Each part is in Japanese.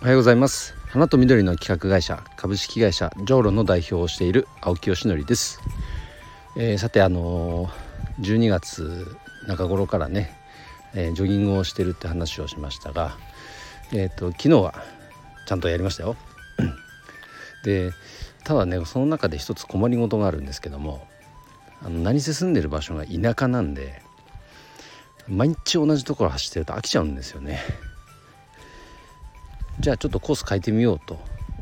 おはようございます。花と緑の企画会社株式会社ジョーロの代表をしている青木よしのりです、えー、さてあのー、12月中頃からね、えー、ジョギングをしてるって話をしましたがえっ、と昨日はちゃんとやりましたよ。でただねその中で一つ困りごとがあるんですけどもあの何せ住んでる場所が田舎なんで毎日同じところ走ってると飽きちゃうんですよね。じゃあちょっとコース変えてみようと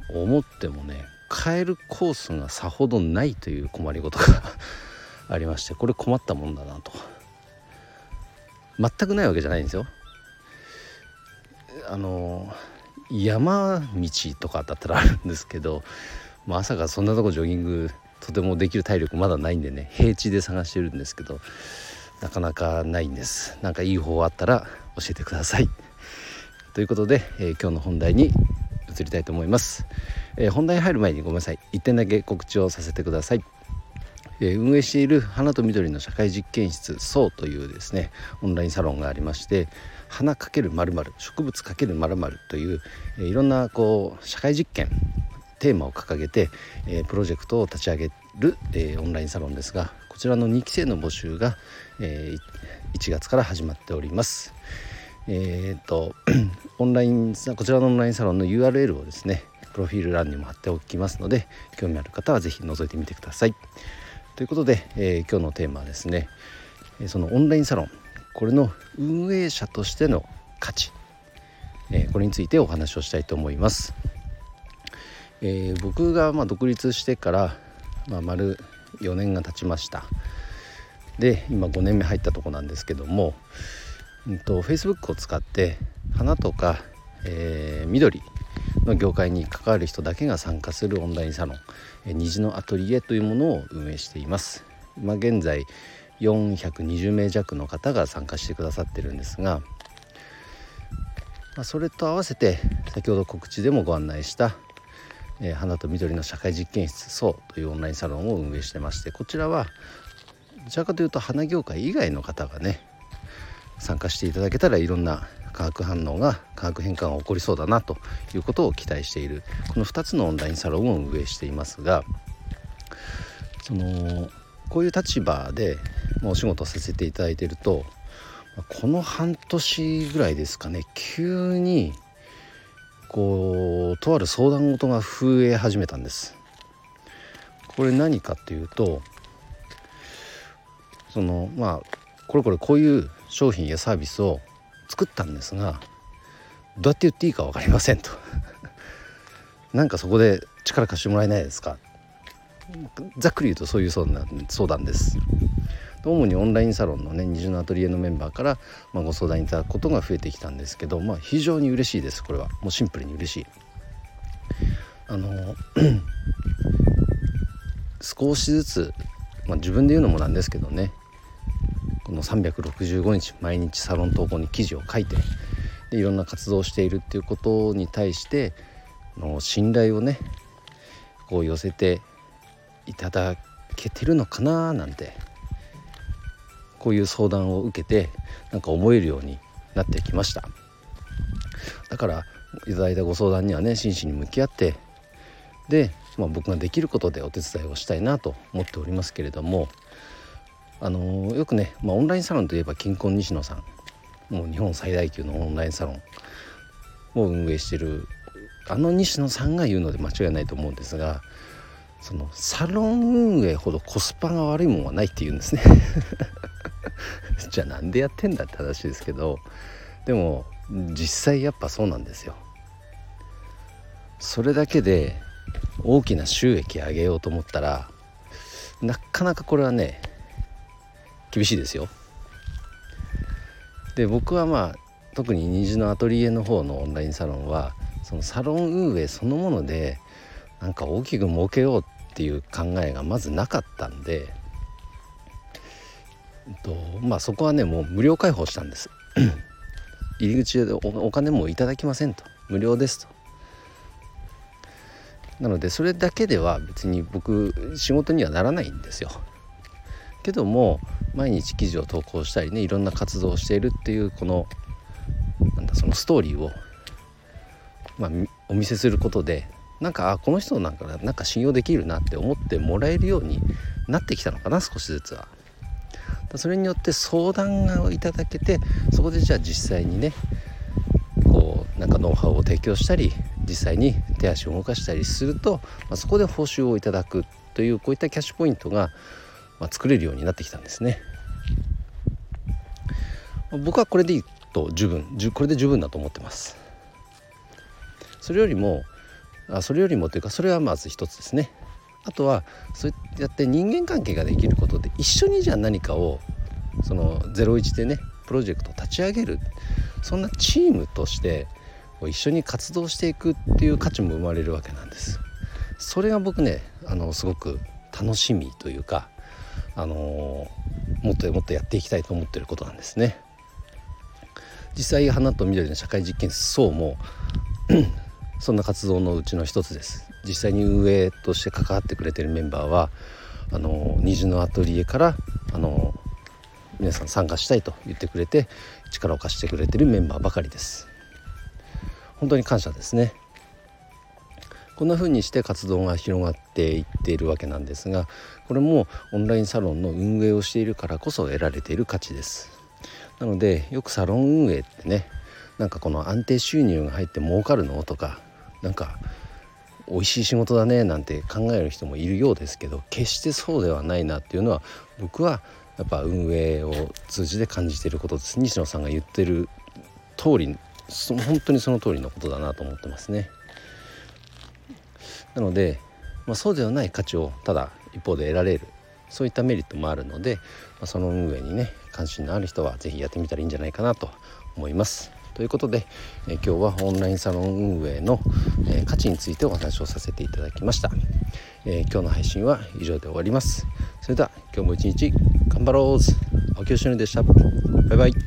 思ってもね変えるコースがさほどないという困りごとがありましてこれ困ったもんだなと。全くないわけじゃないんですよ。あの山道とかだったらあるんですけど、まあ、朝かそんなとこジョギングとてもできる体力まだないんでね平地で探してるんですけどなかなかないんです。何かいい方法あったら教えてください。ということで、えー、今日の本題に移りたいと思います、えー、本題に入る前にごめんなさい。1点だけ告知をさせてください、えー、運営している花と緑の社会実験室そうというですねオンラインサロンがありまして花×まる植物×まるという、えいろんなこう社会実験テーマを掲げて、えプロジェクトを立ち上げる、えオンラインサロンですがこちらの2期生の募集が、え1月から始まっております。えーと、オンラインこちらのオンラインサロンの URL をですねプロフィール欄にも貼っておきますので興味ある方は是非覗いてみてください。ということで、えー、今日のテーマはですねそのオンラインサロンこれの運営者としての価値、えー、これについてお話をしたいと思います。えー、僕がま独立してから、まあ、丸4年が経ちましたで今5年目入ったとこなんですけどもうんと、Facebook を使って花とか、えー、緑の業界に関わる人だけが参加するオンラインサロン、えー、虹のアトリエというものを運営しています。今現在420名弱の方が参加してくださってるんですが、まあ、それと合わせて先ほど告知でもご案内したえー、花と緑の社会実験室そうというオンラインサロンを運営してましてこちらはどちらかというと花業界以外の方がね参加していただけたらいろんな化学反応が化学変化が起こりそうだなということを期待しているこの2つのオンラインサロンを運営していますがそのこういう立場でお仕事させていただいているとこの半年ぐらいですかね急にこうとある相談事が増え始めたんです。これ何かっていうとそのまあこれこれこういう商品やサービスを作ったんですがどうやって言っていいか分かりませんと。なんかそこで力貸してもらえないですか。ざっくり言うとそういう相談相談です。主にオンラインサロンのね二重のアトリエのメンバーから、まあ、ご相談いただくことが増えてきたんですけど、まあ、非常に嬉しいですこれは。もうシンプルに嬉しい。あの 少しずつ、まあ、自分で言うのもなんですけどね。この365日毎日サロン投稿に記事を書いてでいろんな活動をしているっていうことに対しての信頼をねこう寄せていただけてるのかななんてこういう相談を受けてなんか思えるようになってきました。だからいただいたご相談にはね真摯に向き合ってで、まあ、僕ができることでお手伝いをしたいなと思っておりますけれどもあのよくね、まあ、オンラインサロンといえば金婚西野さん。もう日本最大級のオンラインサロンを運営してるあの西野さんが言うので間違いないと思うんですがそのサロン運営ほどコスパが悪いもんはないっていうんですね。じゃあなんでやってんだって話ですけどでも実際やっぱそうなんですよ。それだけで大きな収益上げようと思ったらなかなかこれはね厳しいですよ。で僕はまあ特に虹のアトリエの方のオンラインサロンはそのサロン運営そのものでなんか大きく儲けようっていう考えがまずなかったんで、とまあそこはねもう無料開放したんです。入り口でお金もいただきませんと。無料ですと。なのでそれだけでは別に僕仕事にはならないんですよ。けども毎日記事を投稿したりねいろんな活動をしているっていうこのなんだそのストーリーをまあ、お見せすることでなんかあこの人なんかなんか信用できるなって思ってもらえるようになってきたのかな少しずつは。それによって相談をいただけてそこでじゃあ実際にねこうなんかノウハウを提供したり実際に手足を動かしたりすると、まあ、そこで報酬をいただくというこういったキャッシュポイントが、まあ、作れるようになってきたんですね。僕はこれでいいと十分これで十分だと思ってます。それよりもあそれよりもというかそれはまず一つですね。あとはそうやって人間関係ができることで一緒にじゃあ何かをその01でねプロジェクトを立ち上げるそんなチームとして一緒に活動していくっていう価値も生まれるわけなんです。それが僕ねあのすごく楽しみというか、あのもっともっとやっていきたいと思ってることなんですね。実際花と緑の社会実験層も そんな活動のうちの一つです。実際に運営として関わってくれてるメンバーはあの虹のアトリエからあの皆さん参加したいと言ってくれて力を貸してくれてるメンバーばかりです。本当に感謝ですね。こんな風にして活動が広がっていっているわけなんですがこれもオンラインサロンの運営をしているからこそ得られている価値です。なのでよくサロン運営ってねなんかこの安定収入が入って儲かるの？とかなんか美味しい仕事だね？なんて考える人もいるようですけど決してそうではないなっていうのは僕はやっぱ運営を通じて感じていることです。西野さんが言ってる通り本当にその通りのことだなと思ってますね。なので、まあ、そうではない価値をただ一方で得られる。そういったメリットもあるので、まあ、その運営にね関心のある人は是非やってみたらいいんじゃないかなと思います。ということで、え今日はオンラインサロン運営の、え価値についてお話をさせていただきました、え今日の配信は以上で終わります。それでは今日も一日頑張ろう青木よしのでした。バイバイ。